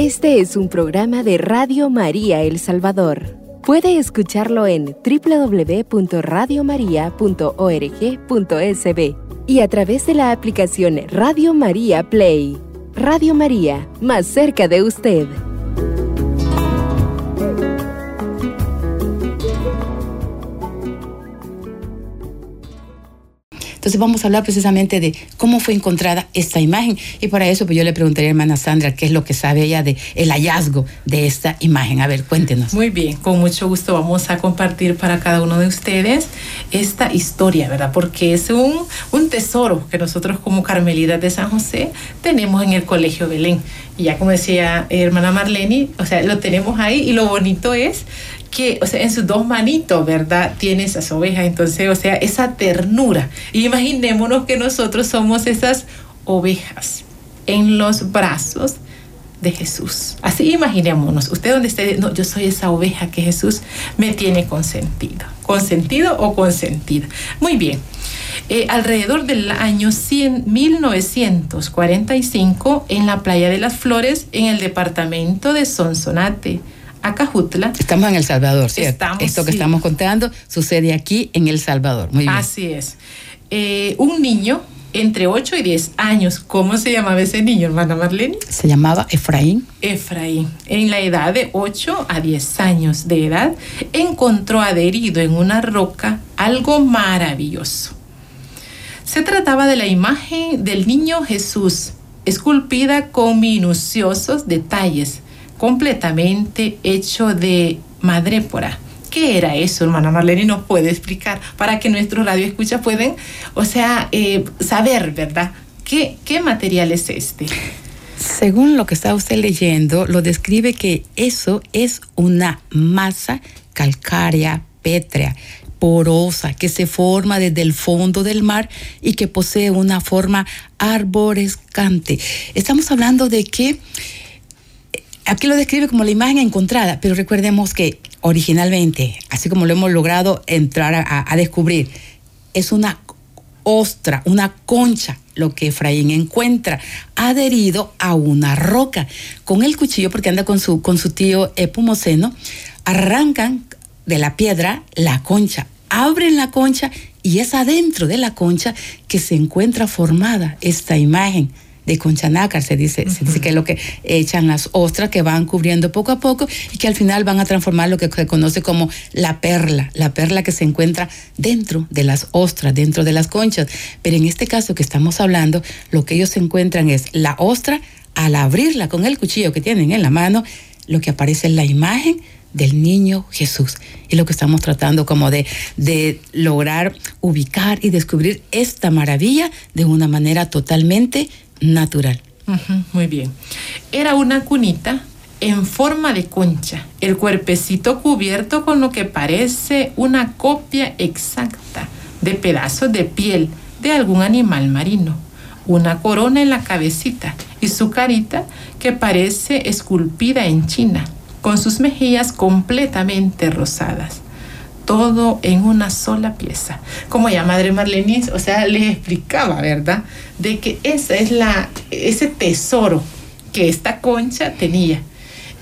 Este es un programa de Radio María El Salvador. Puede escucharlo en www.radiomaria.org.sb y a través de la aplicación Radio María Play. Radio María, más cerca de usted. Entonces vamos a hablar precisamente de cómo fue encontrada esta imagen. Y para eso pues yo le preguntaría a hermana Sandra qué es lo que sabe ella de el hallazgo de esta imagen. A ver, cuéntenos. Muy bien, con mucho gusto vamos a compartir para cada uno de ustedes esta historia, ¿verdad? Porque es un, un tesoro que nosotros como Carmelitas de San José tenemos en el Colegio Belén. Y ya como decía hermana Marlene, o sea, lo tenemos ahí y lo bonito es que, o sea, en sus dos manitos, ¿verdad? Tiene esas ovejas. Entonces, o sea, esa ternura. Imaginémonos que nosotros somos esas ovejas en los brazos de Jesús. Así imaginémonos. Usted donde esté, no, yo soy esa oveja que Jesús me tiene consentido. ¿Consentido o consentida? Muy bien. Eh, alrededor del año 100, 1945, en la playa de las Flores, en el departamento de Sonsonate, Acajutla. Estamos en El Salvador, ¿cierto? Esto que estamos contando sucede aquí en El Salvador. Muy bien. Así es. Eh, un niño entre 8 y 10 años. ¿Cómo se llamaba ese niño, hermana Marlene? Se llamaba Efraín. Efraín. En la edad de 8 a 10 años de edad, encontró adherido en una roca algo maravilloso. Se trataba de la imagen del niño Jesús, esculpida con minuciosos detalles completamente hecho de madrépora. ¿Qué era eso, hermana Marlene? Nos puede explicar para que nuestros radio escucha pueden, o sea, eh, saber, ¿verdad? ¿Qué, ¿Qué material es este? Según lo que está usted leyendo, lo describe que eso es una masa calcárea pétrea porosa que se forma desde el fondo del mar y que posee una forma arborescente. Estamos hablando de que aquí lo describe como la imagen encontrada, pero recordemos que originalmente, así como lo hemos logrado entrar a, descubrir, es una ostra, una concha, lo que Efraín encuentra, adherido a una roca. Con el cuchillo, porque anda con su, con su tío Epumoceno, arrancan de la piedra la concha, abren la concha y es adentro de la concha que se encuentra formada esta imagen de conchanácar, se dice, se dice que es lo que echan las ostras que van cubriendo poco a poco y que al final van a transformar lo que se conoce como la perla, la perla que se encuentra dentro de las ostras, dentro de las conchas. Pero en este caso que estamos hablando, lo que ellos encuentran es la ostra, al abrirla con el cuchillo que tienen en la mano, lo que aparece es la imagen del niño Jesús. Y lo que estamos tratando como de, de lograr ubicar y descubrir esta maravilla de una manera totalmente natural. muy bien. Era una cunita en forma de concha, el cuerpecito cubierto con lo que parece una copia exacta de pedazos de piel de algún animal marino, una corona en la cabecita y su carita que parece esculpida en China, con sus mejillas completamente rosadas todo en una sola pieza. Como ya Madre Marlene, o sea, les explicaba, ¿verdad? De que esa es la, ese tesoro que esta concha tenía.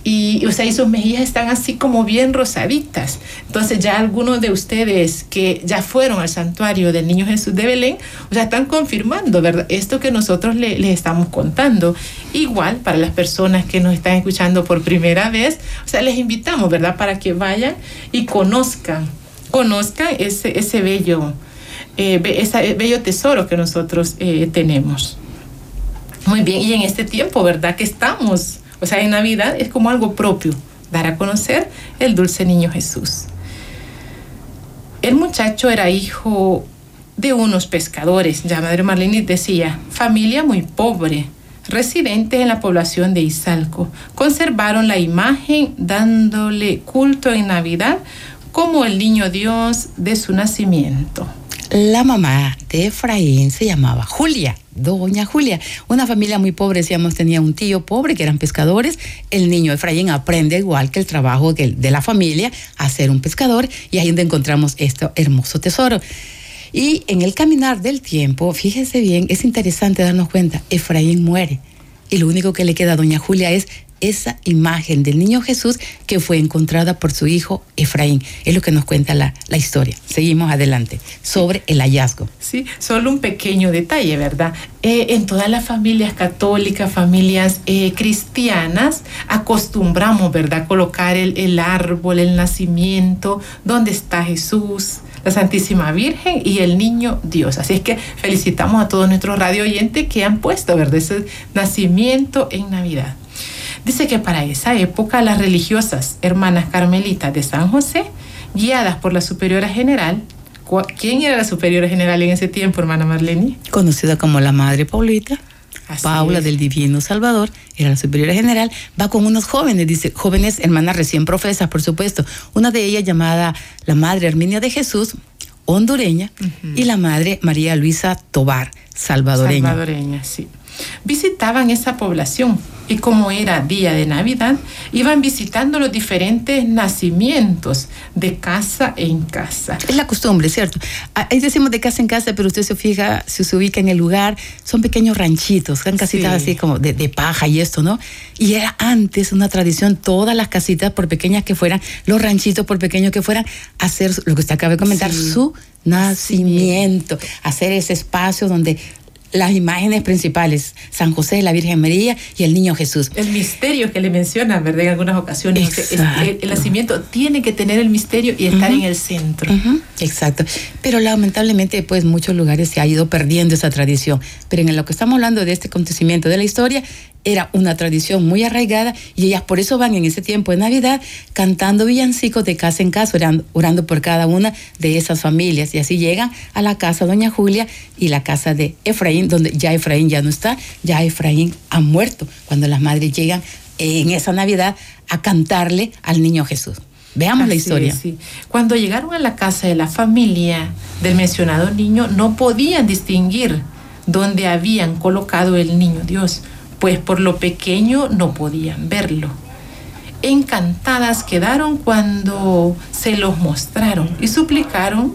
Y, o sea, y sus mejillas están así como bien rosaditas. Entonces ya algunos de ustedes que ya fueron al santuario del Niño Jesús de Belén, o sea, están confirmando, ¿verdad? Esto que nosotros les estamos contando. Igual para las personas que nos están escuchando por primera vez, o sea, les invitamos, ¿verdad? Para que vayan y conozcan conozcan ese, ese bello, eh, ese bello tesoro que nosotros eh, tenemos. Muy bien, y en este tiempo, ¿verdad? Que estamos, o sea, en Navidad es como algo propio, dar a conocer el dulce niño Jesús. El muchacho era hijo de unos pescadores, ya Madre Marlene decía, familia muy pobre, residentes en la población de Izalco. Conservaron la imagen dándole culto en Navidad como el niño Dios de su nacimiento. La mamá de Efraín se llamaba Julia, doña Julia. Una familia muy pobre, decíamos, tenía un tío pobre que eran pescadores. El niño Efraín aprende igual que el trabajo de la familia a ser un pescador y ahí donde encontramos este hermoso tesoro. Y en el caminar del tiempo, fíjese bien, es interesante darnos cuenta, Efraín muere y lo único que le queda a doña Julia es esa imagen del niño Jesús que fue encontrada por su hijo Efraín. Es lo que nos cuenta la, la historia. Seguimos adelante sobre el hallazgo. Sí, solo un pequeño detalle, ¿verdad? Eh, en todas las familias católicas, familias eh, cristianas, acostumbramos, ¿verdad?, colocar el, el árbol, el nacimiento, donde está Jesús, la Santísima Virgen y el Niño Dios. Así es que felicitamos a todos nuestros radio oyentes que han puesto, ¿verdad?, ese nacimiento en Navidad. Dice que para esa época las religiosas hermanas carmelitas de San José, guiadas por la superiora general, ¿quién era la superiora general en ese tiempo, hermana Marlene? Conocida como la Madre Paulita. Así Paula es. del Divino Salvador, era la superiora general, va con unos jóvenes, dice, jóvenes hermanas recién profesas, por supuesto. Una de ellas llamada la Madre Herminia de Jesús, hondureña, uh -huh. y la Madre María Luisa Tobar, salvadoreña. Salvadoreña, sí visitaban esa población y como era día de Navidad, iban visitando los diferentes nacimientos de casa en casa. Es la costumbre, ¿cierto? Ahí decimos de casa en casa, pero usted se fija, si se ubica en el lugar, son pequeños ranchitos, son casitas sí. así como de, de, paja y esto, ¿no? Y era antes una tradición, todas las casitas, por pequeñas que fueran, los ranchitos, por pequeños que fueran, hacer lo que usted acaba de comentar, sí. su nacimiento, hacer ese espacio donde las imágenes principales, San José, la Virgen María y el Niño Jesús. El misterio que le mencionan, ¿verdad? En algunas ocasiones. El, el, nacimiento tiene que tener el misterio y estar uh -huh. en el centro. Uh -huh. Exacto. Pero lamentablemente, pues, muchos lugares se ha ido perdiendo esa tradición. Pero en lo que estamos hablando de este acontecimiento de la historia, era una tradición muy arraigada y ellas por eso van en ese tiempo de Navidad cantando villancicos de casa en casa, orando, orando, por cada una de esas familias. Y así llegan a la casa de Doña Julia y la casa de Efraín, donde ya Efraín ya no está, ya Efraín ha muerto, cuando las madres llegan en esa Navidad a cantarle al niño Jesús. Veamos Así la historia. Es, sí. Cuando llegaron a la casa de la familia del mencionado niño, no podían distinguir dónde habían colocado el niño Dios pues por lo pequeño no podían verlo. Encantadas quedaron cuando se los mostraron y suplicaron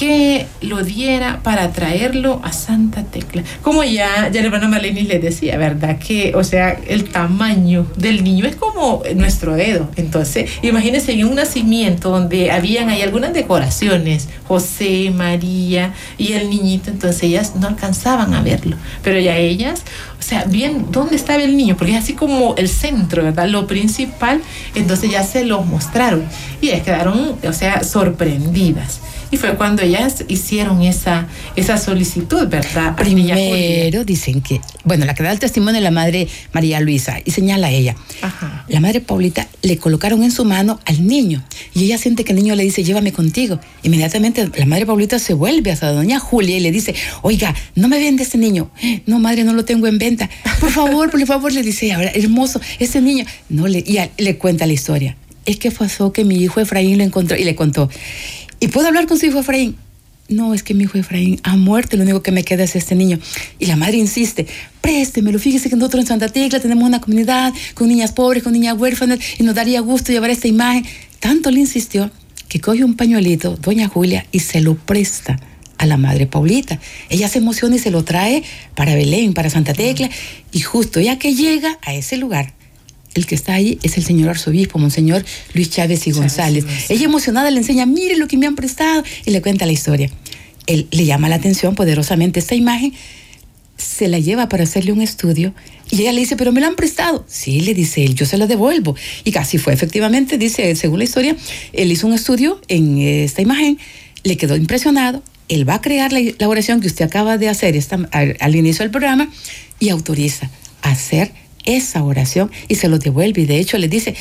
que lo diera para traerlo a Santa Tecla. Como ya, ya la hermana Maleni les decía, ¿verdad? Que, o sea, el tamaño del niño es como nuestro dedo. Entonces, imagínense en un nacimiento donde habían ahí algunas decoraciones, José, María y el niñito, entonces ellas no alcanzaban a verlo. Pero ya ellas, o sea, bien, ¿dónde estaba el niño? Porque es así como el centro, ¿verdad? Lo principal, entonces ya se los mostraron y ellas quedaron, o sea, sorprendidas. Y fue cuando ellas hicieron esa, esa solicitud, ¿verdad? Primero dicen que, bueno, la que da el testimonio es la madre María Luisa y señala a ella. Ajá. La madre Paulita le colocaron en su mano al niño y ella siente que el niño le dice, llévame contigo. Inmediatamente la madre Paulita se vuelve hasta doña Julia y le dice, oiga, no me vende este niño. No, madre, no lo tengo en venta. Por favor, por favor, le dice, ahora, hermoso, ese niño. No le, y a, le cuenta la historia. Es que pasó que mi hijo Efraín lo encontró y le contó. ¿Y puedo hablar con su hijo Efraín? No, es que mi hijo Efraín ha muerto, lo único que me queda es este niño. Y la madre insiste, préstemelo, fíjese que nosotros en Santa Tecla tenemos una comunidad con niñas pobres, con niñas huérfanas, y nos daría gusto llevar esta imagen. Tanto le insistió que coge un pañuelito, doña Julia, y se lo presta a la madre Paulita. Ella se emociona y se lo trae para Belén, para Santa Tecla, y justo ya que llega a ese lugar, el que está ahí es el señor arzobispo, Monseñor Luis Chávez y González. Ella emocionada le enseña, mire lo que me han prestado, y le cuenta la historia. Él le llama la atención poderosamente esta imagen, se la lleva para hacerle un estudio, y ella le dice, pero me la han prestado. Sí, le dice él, yo se la devuelvo. Y casi fue, efectivamente, dice, según la historia, él hizo un estudio en esta imagen, le quedó impresionado, él va a crear la, la oración que usted acaba de hacer esta, al, al inicio del programa, y autoriza a hacer esa oración y se lo devuelve. Y de hecho les dice,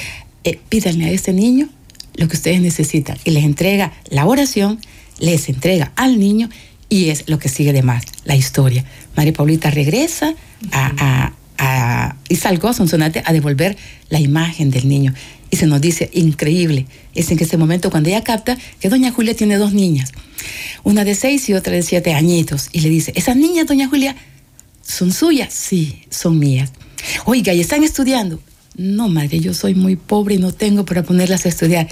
eh, pídanle a este niño lo que ustedes necesitan. Y les entrega la oración, les entrega al niño y es lo que sigue de más, la historia. María Paulita regresa a, a, a Izalgo, Sonsonate, a devolver la imagen del niño. Y se nos dice, increíble, es en ese momento cuando ella capta que doña Julia tiene dos niñas, una de seis y otra de siete añitos. Y le dice, esas niñas, doña Julia, ¿son suyas? Sí, son mías. Oiga, ¿y están estudiando? No, madre, yo soy muy pobre y no tengo para ponerlas a estudiar.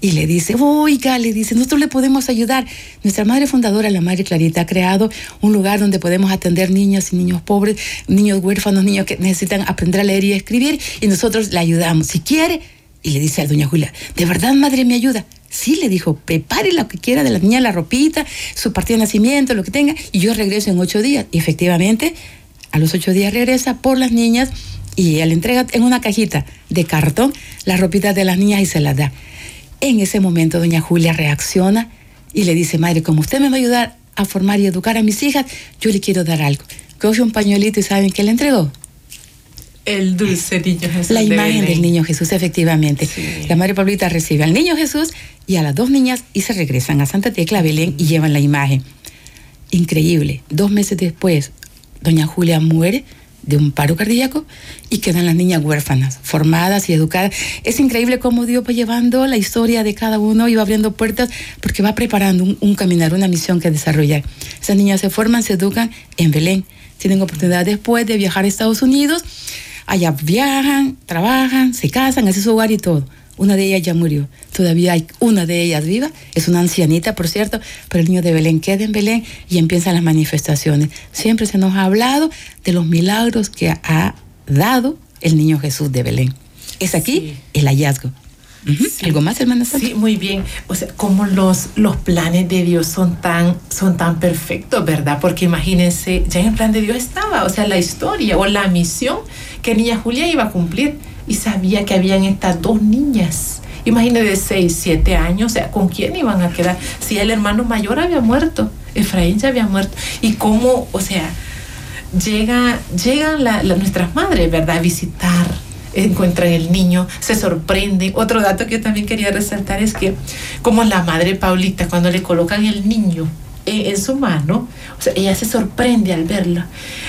y le dice, oiga, le dice, nosotros le podemos ayudar. Nuestra madre fundadora, la Madre Clarita, ha creado un lugar donde podemos atender niños y niños pobres, niños huérfanos, niños que necesitan aprender a leer y escribir, y nosotros le ayudamos. Si quiere, y le dice a doña Julia, ¿de verdad, madre, me ayuda? Sí, le dijo, prepare lo que quiera de la niña, la ropita, su partida de nacimiento, lo que tenga, y yo regreso en ocho días. Y efectivamente, a los ocho días regresa por las niñas y le entrega en una cajita de cartón las ropitas de las niñas y se las da. En ese momento doña Julia reacciona y le dice, madre, como usted me va a ayudar a formar y educar a mis hijas, yo le quiero dar algo. Coge un pañuelito y ¿saben qué le entregó? El dulce niño Jesús. La de imagen Belén. del niño Jesús, efectivamente. Sí. La madre Pablita recibe al niño Jesús y a las dos niñas y se regresan a Santa Tecla, Belén y llevan la imagen. Increíble. Dos meses después, doña Julia muere de un paro cardíaco y quedan las niñas huérfanas, formadas y educadas. Es increíble cómo Dios va llevando la historia de cada uno y va abriendo puertas porque va preparando un, caminar, una misión que desarrollar. Esas niñas se forman, se educan en Belén. Tienen oportunidad después de viajar a Estados Unidos. Allá viajan, trabajan, se casan, hacen su hogar y todo. Una de ellas ya murió. Todavía hay una de ellas viva. Es una ancianita, por cierto, pero el niño de Belén queda en Belén y empiezan las manifestaciones. Siempre se nos ha hablado de los milagros que ha dado el niño Jesús de Belén. Es aquí Sí. el hallazgo. Sí. ¿Algo más, hermana Santa? Sí, muy bien. O sea, como los, los planes de Dios son tan, son tan perfectos, ¿verdad? Porque imagínense, ya en el plan de Dios estaba, o sea, la historia o la misión que niña Julia iba a cumplir y sabía que habían estas dos niñas. Imagínense de 6, 7 años, o sea, ¿con quién iban a quedar? Si el hermano mayor había muerto, Efraín ya había muerto. Y cómo, o sea, llega, llegan la- nuestras madres, ¿verdad? A visitar, encuentran el niño, se sorprenden. Otro dato que yo también quería resaltar es que como la madre Paulita, cuando le colocan el niño en su mano, o sea, ella se sorprende al verlo.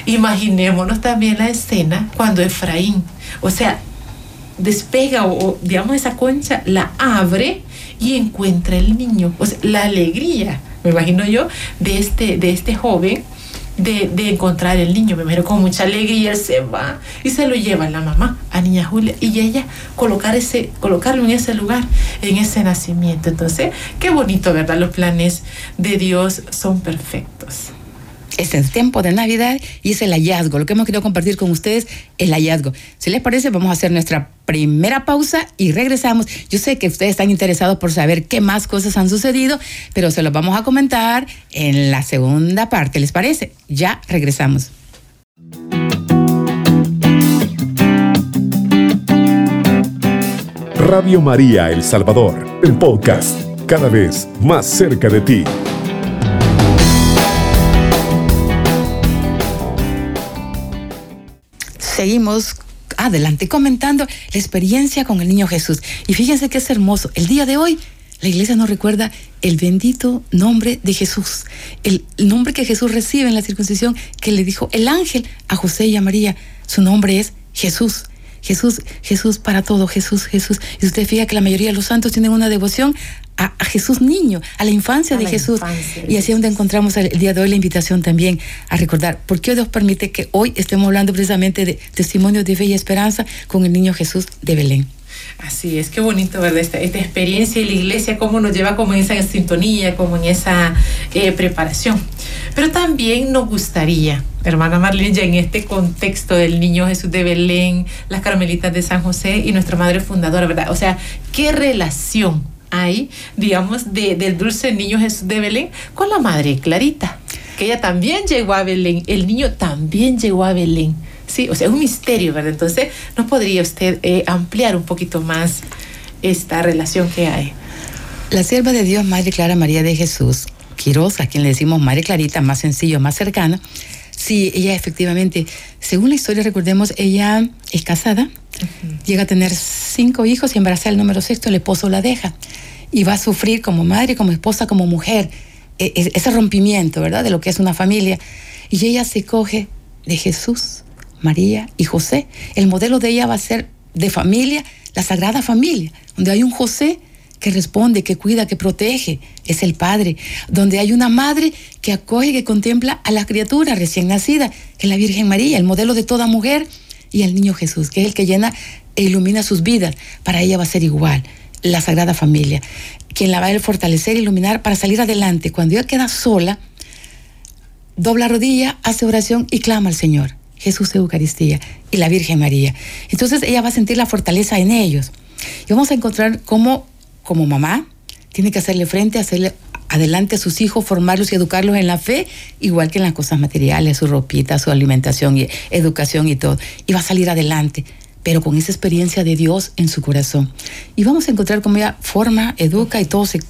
Imaginémonos también la escena cuando Efraín, o sea, despega o, digamos esa concha, la abre y encuentra el niño. O sea, la alegría, me imagino yo, de este, de este joven de, de encontrar el niño. Me imagino con mucha alegría se va y se lo lleva la mamá, a niña Julia, y ella colocar ese, colocarlo en ese lugar, en ese nacimiento. Entonces, qué bonito, ¿verdad? Los planes de Dios son perfectos. Es el tiempo de Navidad y es el hallazgo. Lo que hemos querido compartir con ustedes, el hallazgo. Si les parece, vamos a hacer nuestra primera pausa y regresamos. Yo sé que ustedes están interesados por saber qué más cosas han sucedido, pero se los vamos a comentar en la segunda parte. ¿Les parece? Ya regresamos. Radio María El Salvador, el podcast, cada vez más cerca de ti. Seguimos adelante comentando la experiencia con el niño Jesús. Y fíjense que es hermoso. El día de hoy la iglesia nos recuerda el bendito nombre de Jesús, el nombre que Jesús recibe en la circuncisión que le dijo el ángel a José y a María. Su nombre es Jesús. Jesús, Jesús para todo, Jesús, Jesús. Y usted fija que la mayoría de los santos tienen una devoción a, a Jesús niño, a la infancia A de la Jesús. infancia de y así es donde encontramos el, el día de hoy la invitación también a recordar por qué Dios permite que hoy estemos hablando precisamente de testimonios de fe y esperanza con el niño Jesús de Belén. Así es, qué bonito, ¿verdad? Esta, esta experiencia y la iglesia, cómo nos lleva como en esa sintonía, como en esa eh, preparación. Pero también nos gustaría, hermana Marlene, ya en este contexto del niño Jesús de Belén, las carmelitas de San José y nuestra madre fundadora, ¿verdad? O sea, ¿qué relación hay, digamos, de, del dulce niño Jesús de Belén con la madre Clarita? Que ella también llegó a Belén, el niño también llegó a Belén. Sí, o sea, es un misterio, ¿verdad? Entonces, ¿no podría usted eh, ampliar un poquito más esta relación que hay? La sierva de Dios, Madre Clara María de Jesús, Quiroz, a quien le decimos Madre Clarita, más sencillo, más cercana, sí, ella efectivamente, según la historia, recordemos, ella es casada, llega a tener cinco hijos y embarazada el número sexto, el esposo la deja y va a sufrir como madre, como esposa, como mujer, e- e- ese rompimiento, ¿verdad?, de lo que es una familia. Y ella se coge de Jesús, María y José. El modelo de ella va a ser de familia, la Sagrada Familia, donde hay un José que responde, que cuida, que protege, es el Padre, donde hay una madre que acoge, que contempla a la criatura recién nacida, que es la Virgen María, el modelo de toda mujer, y el niño Jesús, que es el que llena e ilumina sus vidas. Para ella va a ser igual. la Sagrada Familia, quien la va a fortalecer, iluminar para salir adelante. Cuando ella queda sola, dobla rodilla, hace oración y clama al Señor. Jesús Eucaristía y la Virgen María. Entonces ella va a sentir la fortaleza en ellos. Y vamos a encontrar cómo, como mamá, tiene que hacerle frente, hacerle adelante a sus hijos, formarlos y educarlos en la fe, igual que en las cosas materiales, su ropita, su alimentación y educación y todo. Y va a salir adelante, pero con esa experiencia de Dios en su corazón. Y vamos a encontrar cómo ella forma, educa y todos se,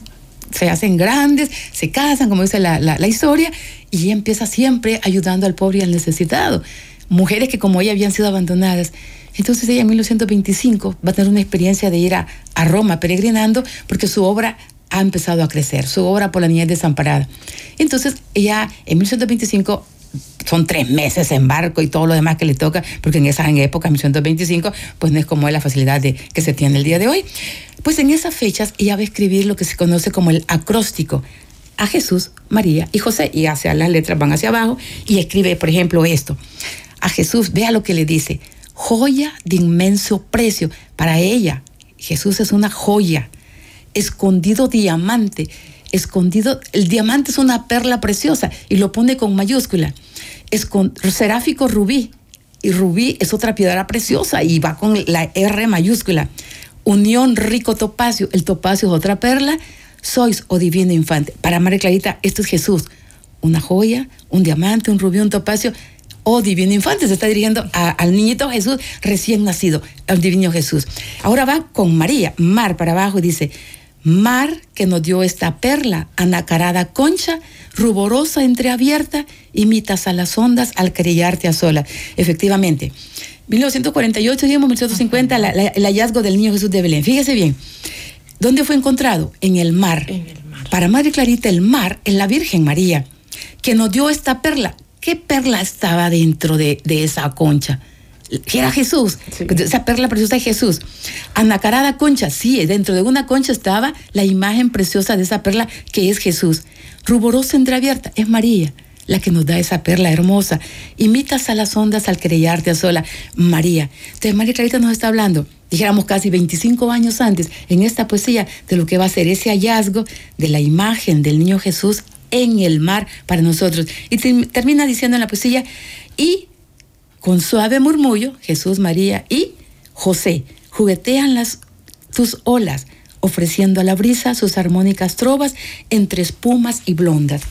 se hacen grandes, se casan, como dice la, la, la historia, y ella empieza siempre ayudando al pobre y al necesitado. Mujeres que como ella habían sido abandonadas. Entonces ella en 1925 va a tener una experiencia de ir a, Roma peregrinando porque su obra ha empezado a crecer, su obra por la niñez desamparada. Entonces, ella en 1925 son tres meses en barco y todo lo demás que le toca, porque en esa en época, 1925, pues no es como es la facilidad de, que se tiene el día de hoy. Pues en esas fechas ella va a escribir lo que se conoce como el acróstico a Jesús, María y José, y hacia las letras van hacia abajo, y escribe, por ejemplo, esto. A Jesús, vea lo que le dice, joya de inmenso precio. Para ella, Jesús es una joya escondido diamante. Escondido, el diamante es una perla preciosa y lo pone con mayúscula. Escon, seráfico rubí. Y rubí es otra piedra preciosa y va con la R mayúscula. Unión rico topacio. El topacio es otra perla. Sois, oh divino infante. Para María Clarita, esto es Jesús. Una joya, un diamante, un rubí, un topacio. Oh divino infante, se está dirigiendo a, al niñito Jesús recién nacido, al divino Jesús. Ahora va con María, mar para abajo y dice, mar que nos dio esta perla, anacarada concha, ruborosa entreabierta, imitas a las ondas al querellarte a solas. Efectivamente, 1948, digamos, 1950, la, la, el hallazgo del niño Jesús de Belén. Fíjese bien, ¿dónde fue encontrado? En el mar. En el mar. Para Madre Clarita, el mar es la Virgen María, que nos dio esta perla. ¿Qué perla estaba dentro de, de esa concha? era Jesús, sí. esa perla preciosa de Jesús. Anacarada concha, sí, dentro de una concha estaba la imagen preciosa de esa perla que es Jesús. Ruborosa entreabierta, es María la que nos da esa perla hermosa. Imitas a las ondas al creyarte a sola, María. Entonces María Clarita nos está hablando, dijéramos casi 25 años antes, en esta poesía, de lo que va a ser ese hallazgo de la imagen del niño Jesús en el mar para nosotros. Y termina diciendo en la poesía, y con suave murmullo, Jesús, María y José juguetean las, tus olas, ofreciendo a la brisa sus armónicas trovas entre espumas y blondas.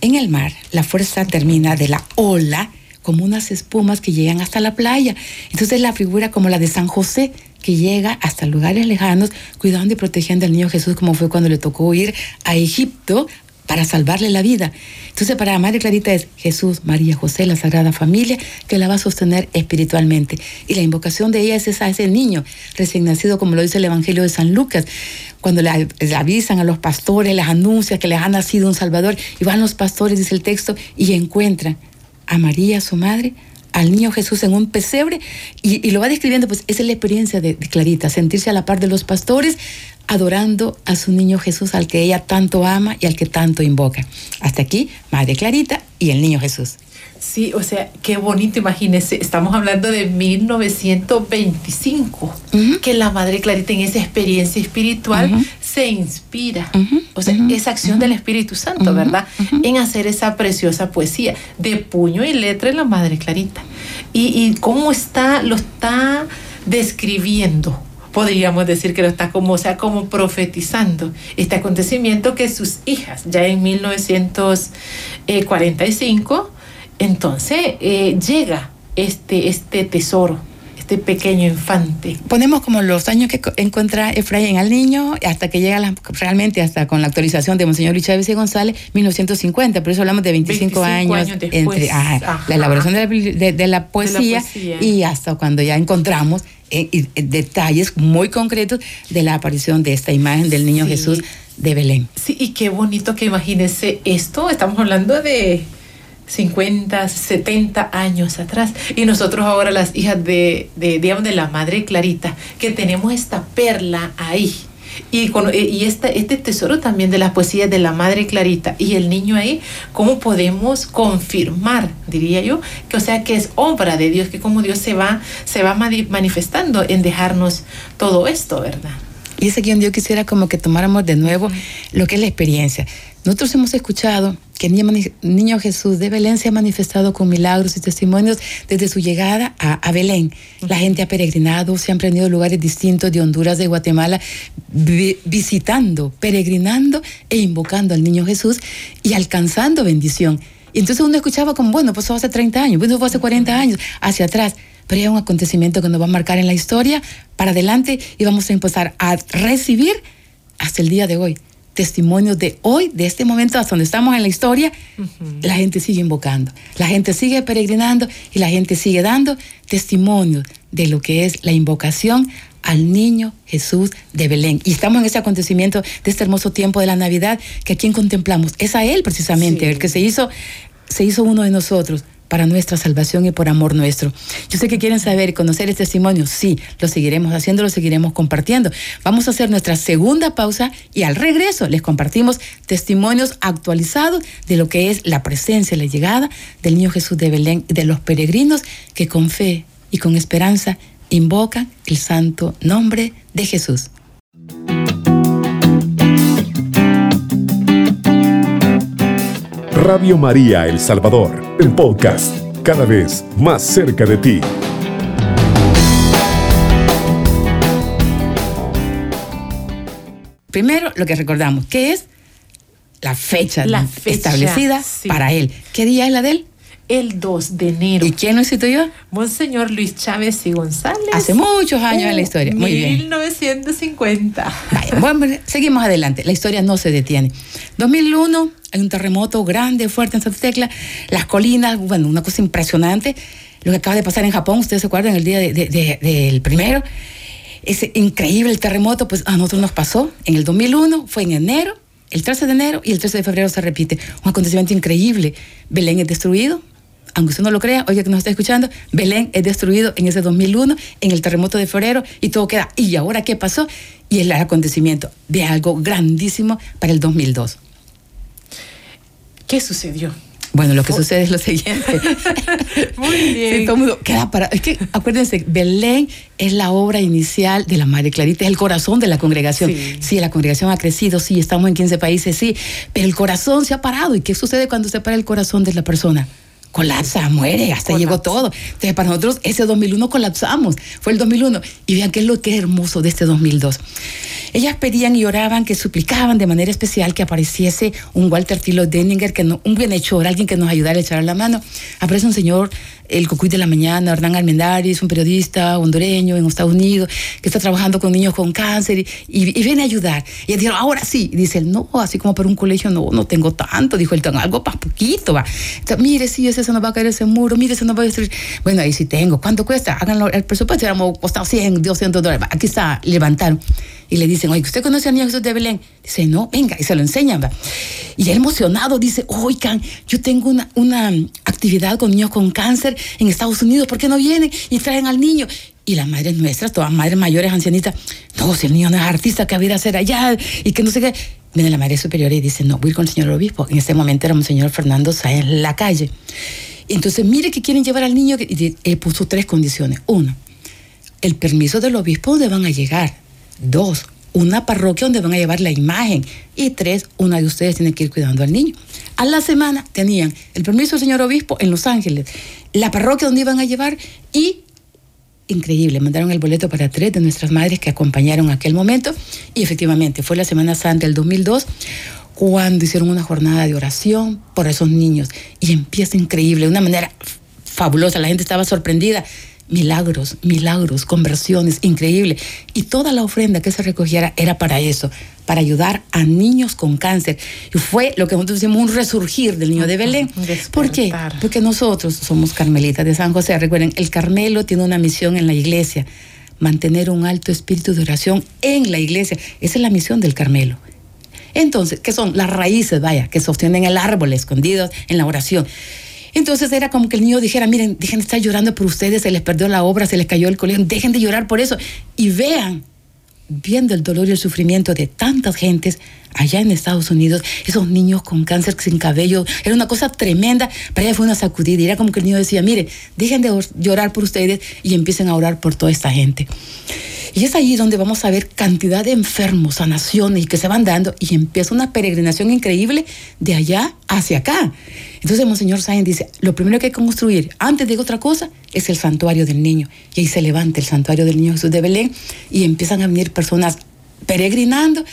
En el mar, la fuerza termina de la ola como unas espumas que llegan hasta la playa. Entonces la figura como la de San José, que llega hasta lugares lejanos, cuidando y protegiendo al niño Jesús, como fue cuando le tocó ir a Egipto para salvarle la vida. Entonces, para Madre Clarita es Jesús, María, José, la Sagrada Familia, que la va a sostener espiritualmente. Y la invocación de ella es esa, ese niño recién nacido, como lo dice el Evangelio de San Lucas, cuando le, avisan a los pastores, les anuncia que les ha nacido un Salvador, y van los pastores, dice el texto, y encuentran a María, su madre, al niño Jesús en un pesebre y, lo va describiendo, pues esa es la experiencia de, de, Clarita, sentirse a la par de los pastores, adorando a su niño Jesús al que ella tanto ama y al que tanto invoca. Hasta aquí, Madre Clarita y el niño Jesús. Sí, o sea, qué bonito, imagínense, estamos hablando de 1925, uh -huh. que la Madre Clarita en esa experiencia espiritual uh -huh. se inspira, uh -huh. o sea, esa acción del Espíritu Santo, ¿verdad? En hacer esa preciosa poesía de puño y letra en la Madre Clarita. Y, y cómo está, lo está describiendo, podríamos decir que lo está como, o sea, como profetizando este acontecimiento que sus hijas, ya en 1945, entonces eh, llega este, este tesoro, este pequeño infante. Ponemos como los años que encuentra Efraín al niño hasta que llega la, realmente hasta con la actualización de Monseñor Luis Chávez y González, 1950, por eso hablamos de 25, 25 años, años entre ajá, ajá. la elaboración de la, de, de la, poesía, de la poesía y hasta cuando ya encontramos eh, detalles muy concretos de la aparición de esta imagen del niño sí. Jesús de Belén. Sí, y qué bonito que imagínese esto, estamos hablando de 50, 70 años atrás. Y nosotros ahora las hijas de, de, digamos, de la Madre Clarita, que tenemos esta perla ahí. Y, con, y esta, este tesoro también de las poesías de la Madre Clarita y el niño ahí, ¿cómo podemos confirmar, diría yo, que o sea que es obra de Dios, que como Dios se va, se va manifestando en dejarnos todo esto, ¿verdad? Y ese guion yo quisiera como que tomáramos de nuevo lo que es la experiencia. Nosotros hemos escuchado que el niño, Jesús de Belén se ha manifestado con milagros y testimonios desde su llegada a, a Belén. La gente ha peregrinado, se han prendido lugares distintos de Honduras, de Guatemala, vi, visitando, peregrinando e invocando al niño Jesús y alcanzando bendición. Y entonces uno escuchaba como, bueno, pues eso hace 30 años, bueno, fue hace 40 años, hacia atrás. Pero hay un acontecimiento que nos va a marcar en la historia. Para adelante y vamos a empezar a recibir hasta el día de hoy testimonios de hoy, de este momento hasta donde estamos en la historia, uh -huh. la gente sigue invocando, la gente sigue peregrinando y la gente sigue dando testimonios de lo que es la invocación al niño Jesús de Belén. Y estamos en ese acontecimiento de este hermoso tiempo de la Navidad que a quien contemplamos. Es a Él precisamente, sí. el que se hizo, se hizo uno de nosotros para nuestra salvación y por amor nuestro. Yo sé que quieren saber y conocer el testimonio. Sí, lo seguiremos haciendo, lo seguiremos compartiendo. Vamos a hacer nuestra segunda pausa y al regreso les compartimos testimonios actualizados de lo que es la presencia, la llegada del niño Jesús de Belén y de los peregrinos que con fe y con esperanza invocan el santo nombre de Jesús. Radio María El Salvador, el podcast, cada vez más cerca de ti. Primero, lo que recordamos, que es la fecha, la fecha establecida sí. para él. ¿Qué día es la de él? El 2 de enero. ¿Y quién lo instituyó? Monseñor Luis Chávez y González. Hace muchos años uh, en la historia. Muy 1950. bien. 1950. Bueno, seguimos adelante. La historia no se detiene. 2001, hay un terremoto grande, fuerte en Santa Tecla. Las colinas, bueno, una cosa impresionante. Lo que acaba de pasar en Japón, ustedes se acuerdan, el día de, de, de, del primero. Ese increíble terremoto, pues a nosotros nos pasó en el 2001, fue en enero, el 13 de enero y el 13 de febrero se repite. Un acontecimiento increíble. Belén es destruido, aunque usted no lo crea, oye que nos está escuchando, Belén es destruido en ese 2001, en el terremoto de febrero, y todo queda, ¿y ahora qué pasó? Y el acontecimiento de algo grandísimo para el 2002. ¿Qué sucedió? Bueno, lo que sucede es lo siguiente. Muy bien. Sí, todo mundo queda para. Es que acuérdense, Belén es la obra inicial de la Madre Clarita, es el corazón de la congregación. Sí. sí, la congregación ha crecido, sí, estamos en 15 países, sí, pero el corazón se ha parado. ¿Y qué sucede cuando se para el corazón de la persona? Colapsa, muere, hasta colapsa. llegó todo. Entonces, para nosotros, ese 2001 colapsamos. Fue el 2001. Y vean qué es lo que es hermoso de este 2002. Ellas pedían y oraban, que suplicaban de manera especial que apareciese un Walter Tilo Denninger, que no, un bienhechor, alguien que nos ayudara a echar la mano. Aparece un señor, el Cocuy de la Mañana, Hernán Almendaris, un periodista hondureño en Estados Unidos, que está trabajando con niños con cáncer y, y, y viene a ayudar. Y él dijo, ahora sí. Y dice él, no, así como para un colegio, no, no tengo tanto. Dijo él, tengo algo para poquito, va. Entonces, mire, sí, ese se nos va a caer ese muro, mire, se nos va a destruir. Bueno, ahí sí tengo. ¿Cuánto cuesta? Háganlo, el presupuesto hubiéramos costado 100, 200 dólares. Aquí está, levantaron. Y le dicen, oye, ¿usted conoce al niño Jesús de Belén? Dice, no, venga, y se lo enseñan. ¿va? Y él emocionado dice, oigan, yo tengo una, una actividad con niños con cáncer en Estados Unidos, ¿por qué no vienen y traen al niño? Y las madres nuestras, todas madres mayores, ancianitas, no, si el niño no es artista, ¿qué había a hacer allá? Y que no sé qué. Viene la madre superior y dice, no, voy con el señor obispo. En ese momento era un señor Fernando Sáenz en la calle. Entonces, mire que quieren llevar al niño y puso tres condiciones. Uno, el permiso del obispo donde van a llegar. Dos, una parroquia donde van a llevar la imagen. Y tres, una de ustedes tiene que ir cuidando al niño. A la semana tenían el permiso del señor obispo en Los Ángeles, la parroquia donde iban a llevar y, increíble, mandaron el boleto para tres de nuestras madres que acompañaron aquel momento. Y efectivamente, fue la Semana Santa del 2002 cuando hicieron una jornada de oración por esos niños. Y empieza increíble, de una manera fabulosa. La gente estaba sorprendida milagros, milagros, conversiones, increíble. Y toda la ofrenda que se recogiera era para eso, para ayudar a niños con cáncer. Y fue lo que nosotros decimos un resurgir del niño de Belén. Despertar. ¿Por qué? Porque nosotros somos carmelitas de San José. Recuerden, el Carmelo tiene una misión en la iglesia, mantener un alto espíritu de oración en la iglesia. Esa es la misión del Carmelo. Entonces, ¿qué son? Las raíces, vaya, que sostienen el árbol escondidos en la oración. Entonces era como que el niño dijera, miren, dejen de estar llorando por ustedes, se les perdió la obra, se les cayó el colegio, dejen de llorar por eso. Y vean, viendo el dolor y el sufrimiento de tantas gentes allá en Estados Unidos, esos niños con cáncer sin cabello, era una cosa tremenda, para ella fue una sacudida. Era como que el niño decía, mire, dejen de llorar por ustedes y empiecen a orar por toda esta gente. Y es ahí donde vamos a ver cantidad de enfermos, sanaciones que se van dando y empieza una peregrinación increíble de allá hacia acá. Entonces Monseñor Sáenz dice, lo primero que hay que construir antes de otra cosa es el santuario del niño. Y ahí se levanta el santuario del niño Jesús de Belén y empiezan a venir personas peregrinando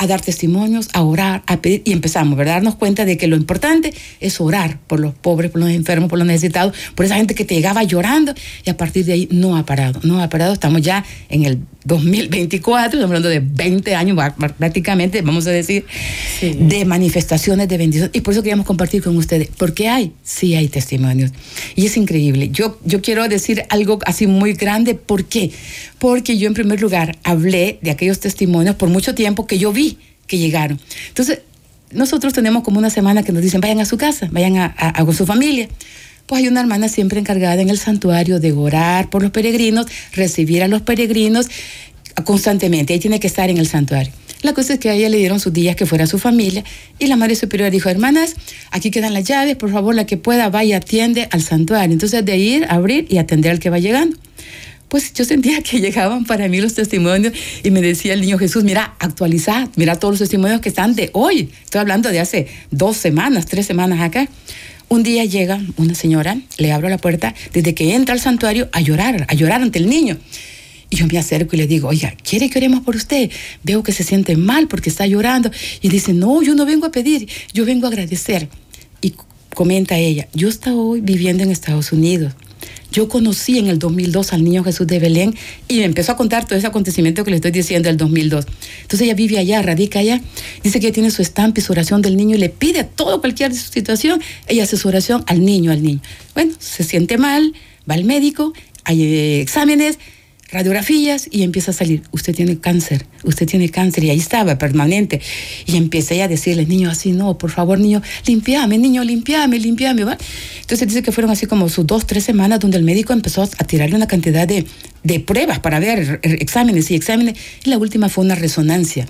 a dar testimonios, a orar, a pedir, y empezamos, ¿verdad? Darnos cuenta de que lo importante es orar por los pobres, por los enfermos, por los necesitados, por esa gente que te llegaba llorando, y a partir de ahí no ha parado, no ha parado, estamos ya en el 2024, estamos hablando de 20 años prácticamente, vamos a decir, de manifestaciones de bendición, y por eso queríamos compartir con ustedes, porque hay, sí hay testimonios, y es increíble. Yo, yo quiero decir algo así muy grande, ¿por qué? Porque yo en primer lugar hablé de aquellos testimonios por mucho tiempo que yo vi que llegaron. Entonces, nosotros tenemos como una semana que nos dicen, vayan a su casa, vayan a, con su familia. Pues hay una hermana siempre encargada en el santuario de orar por los peregrinos, recibir a los peregrinos constantemente. Ahí tiene que estar en el santuario. La cosa es que a ella le dieron sus días que fuera su familia y la madre superiora dijo, hermanas, aquí quedan las llaves, por favor, la que pueda vaya, atiende al santuario. Entonces de ir, abrir y atender al que va llegando pues yo sentía que llegaban para mí los testimonios y me decía el niño Jesús, mira, actualizad, mira todos los testimonios que están de hoy. Estoy hablando de hace dos semanas, tres semanas acá. Un día llega una señora, le abro la puerta, desde que entra al santuario a llorar, a llorar ante el niño. Y yo me acerco y le digo, oiga, ¿quiere que oremos por usted? Veo que se siente mal porque está llorando. Y dice, no, yo no vengo a pedir, yo vengo a agradecer. Y comenta ella, yo estoy hoy viviendo en Estados Unidos. Yo conocí en el 2002 al niño Jesús de Belén y me empezó a contar todo ese acontecimiento que le estoy diciendo del 2002. Entonces ella vive allá, radica allá, dice que tiene su estampa y su oración del niño y le pide todo, cualquier situación, ella hace su oración al niño, al niño. Bueno, se siente mal, va al médico, hay eh, exámenes radiografías y empieza a salir, usted tiene cáncer, usted tiene cáncer y ahí estaba permanente. Y empecé a decirle, niño, así no, por favor, niño, limpiame, niño, limpiame, limpiame. ¿va? Entonces dice que fueron así como sus dos, tres semanas donde el médico empezó a tirarle una cantidad de, de pruebas para ver exámenes y exámenes. Y la última fue una resonancia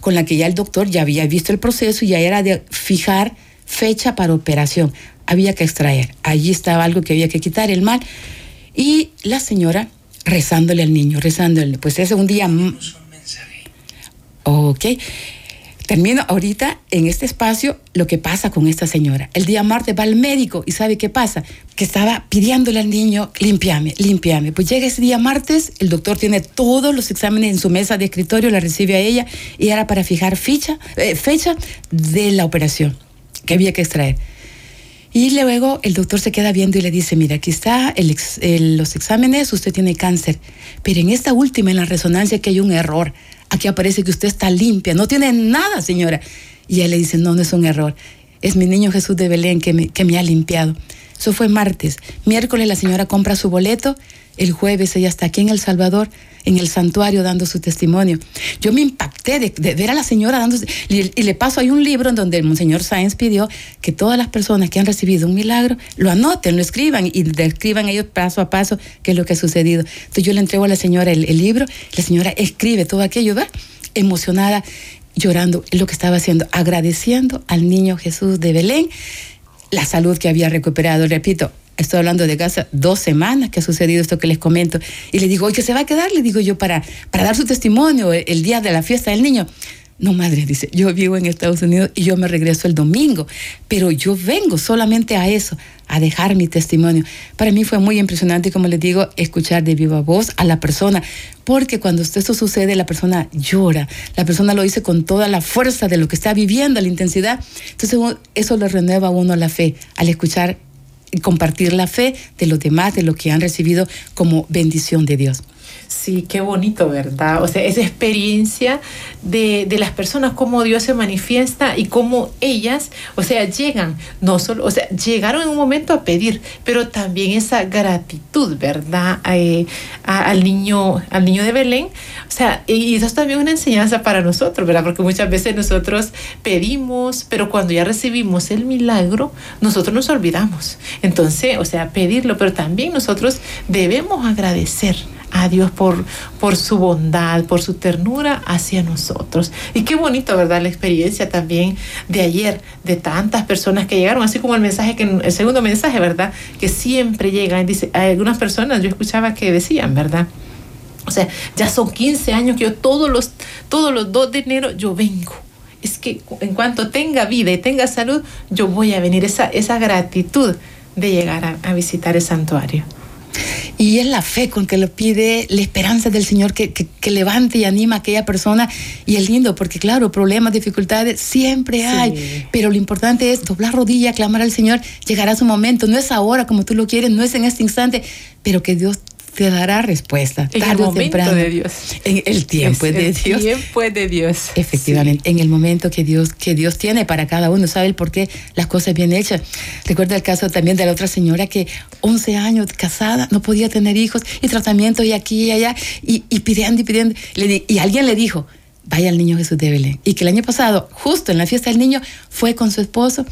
con la que ya el doctor ya había visto el proceso y ya era de fijar fecha para operación. Había que extraer. Allí estaba algo que había que quitar, el mal. Y la señora rezándole al niño, rezándole. Pues ese es un día... Ok. Termino ahorita en este espacio lo que pasa con esta señora. El día martes va al médico y ¿sabe qué pasa? Que estaba pidiéndole al niño, limpiame, limpiame. Pues llega ese día martes, el doctor tiene todos los exámenes en su mesa de escritorio, la recibe a ella y era para fijar ficha, eh, fecha de la operación que había que extraer. Y luego el doctor se queda viendo y le dice, mira, aquí está los exámenes, usted tiene cáncer, pero en esta última, en la resonancia, que hay un error. Aquí aparece que usted está limpia, no tiene nada, señora. Y él le dice, no, no es un error, es mi niño Jesús de Belén que que me ha limpiado. Eso fue martes. Miércoles la señora compra su boleto, el jueves ella está aquí en El Salvador en el santuario dando su testimonio. Yo me impacté de, ver a la señora dando, y, le paso, hay un libro en donde el Monseñor Sáenz pidió que todas las personas que han recibido un milagro lo anoten, lo escriban y describan ellos paso a paso qué es lo que ha sucedido. Entonces yo le entrego a la señora el, libro, la señora escribe todo aquello, ¿va? emocionada, llorando, lo que estaba haciendo, agradeciendo al niño Jesús de Belén la salud que había recuperado. Repito, estoy hablando de casa, dos semanas que ha sucedido esto que les comento. Y le digo, oye, ¿se va a quedar? Le digo yo, para, para dar su testimonio el día de la fiesta del niño. No, madre, dice, yo vivo en Estados Unidos y yo me regreso el domingo, pero yo vengo solamente a eso, a dejar mi testimonio. Para mí fue muy impresionante, como les digo, escuchar de viva voz a la persona, porque cuando esto sucede, la persona llora, la persona lo dice con toda la fuerza de lo que está viviendo, la intensidad. Entonces eso le renueva a uno la fe al escuchar compartir la fe de los demás, de lo que han recibido como bendición de Dios. Sí, qué bonito, ¿verdad? O sea, esa experiencia de, las personas, cómo Dios se manifiesta y cómo ellas, o sea, llegan, no solo, o sea, llegaron en un momento a pedir, pero también esa gratitud, ¿verdad? Eh, al, niño, al niño de Belén. O sea, y eso es también una enseñanza para nosotros, ¿verdad? Porque muchas veces nosotros pedimos, pero cuando ya recibimos el milagro, nosotros nos olvidamos. Entonces, o sea, pedirlo, pero también nosotros debemos agradecer a Dios por, por su bondad, por su ternura hacia nosotros. Y qué bonito, ¿verdad? La experiencia también de ayer, de tantas personas que llegaron, así como el mensaje, que el segundo mensaje, ¿verdad? Que siempre llegan, dice, algunas personas, yo escuchaba que decían, ¿verdad? O sea, ya son 15 años que yo todos los, todos los 2 de enero yo vengo. Es que en cuanto tenga vida y tenga salud, yo voy a venir. Esa, esa gratitud de llegar a visitar el santuario. Y es la fe con que lo pide, la esperanza del Señor que, que, que, levante y anima a aquella persona. Y es lindo, porque claro, problemas, dificultades siempre hay. Sí. Pero lo importante es doblar rodilla, clamar al Señor, llegará su momento. No es ahora como tú lo quieres, no es en este instante, pero que Dios te dará respuesta. En el momento temprano, de Dios. En el tiempo es de el Dios. tiempo es de Dios. Efectivamente, sí. en el momento que Dios, que Dios tiene para cada uno, sabe el por qué las cosas bien hechas. Recuerda el caso también de la otra señora que 11 años casada, no podía tener hijos y tratamiento y aquí y allá y, y pidiendo y pidiendo. Le, y alguien le dijo, vaya al niño Jesús de Belén. Y que el año pasado, justo en la fiesta del niño, fue con su esposo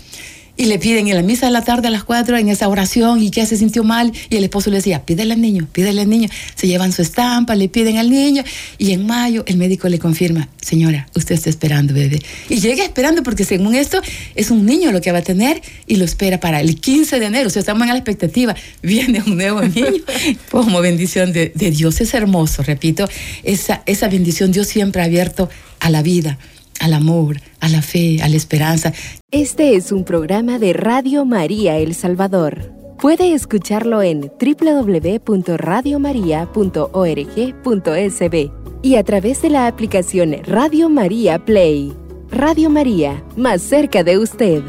y le piden en la misa de la tarde a las cuatro en esa oración y que se sintió mal y el esposo le decía, pídele al niño, pídele al niño. Se llevan su estampa, le piden al niño y en mayo el médico le confirma, señora, usted está esperando, bebé. Y llega esperando porque según esto es un niño lo que va a tener y lo espera para el 15 de enero. O sea, estamos en la expectativa, viene un nuevo niño como bendición de, de Dios. Es hermoso, repito, esa, esa bendición Dios siempre ha abierto a la vida al amor, a la fe, a la esperanza. Este es un programa de Radio María El Salvador. Puede escucharlo en www.radiomaria.org.sb y a través de la aplicación Radio María Play. Radio María, más cerca de usted.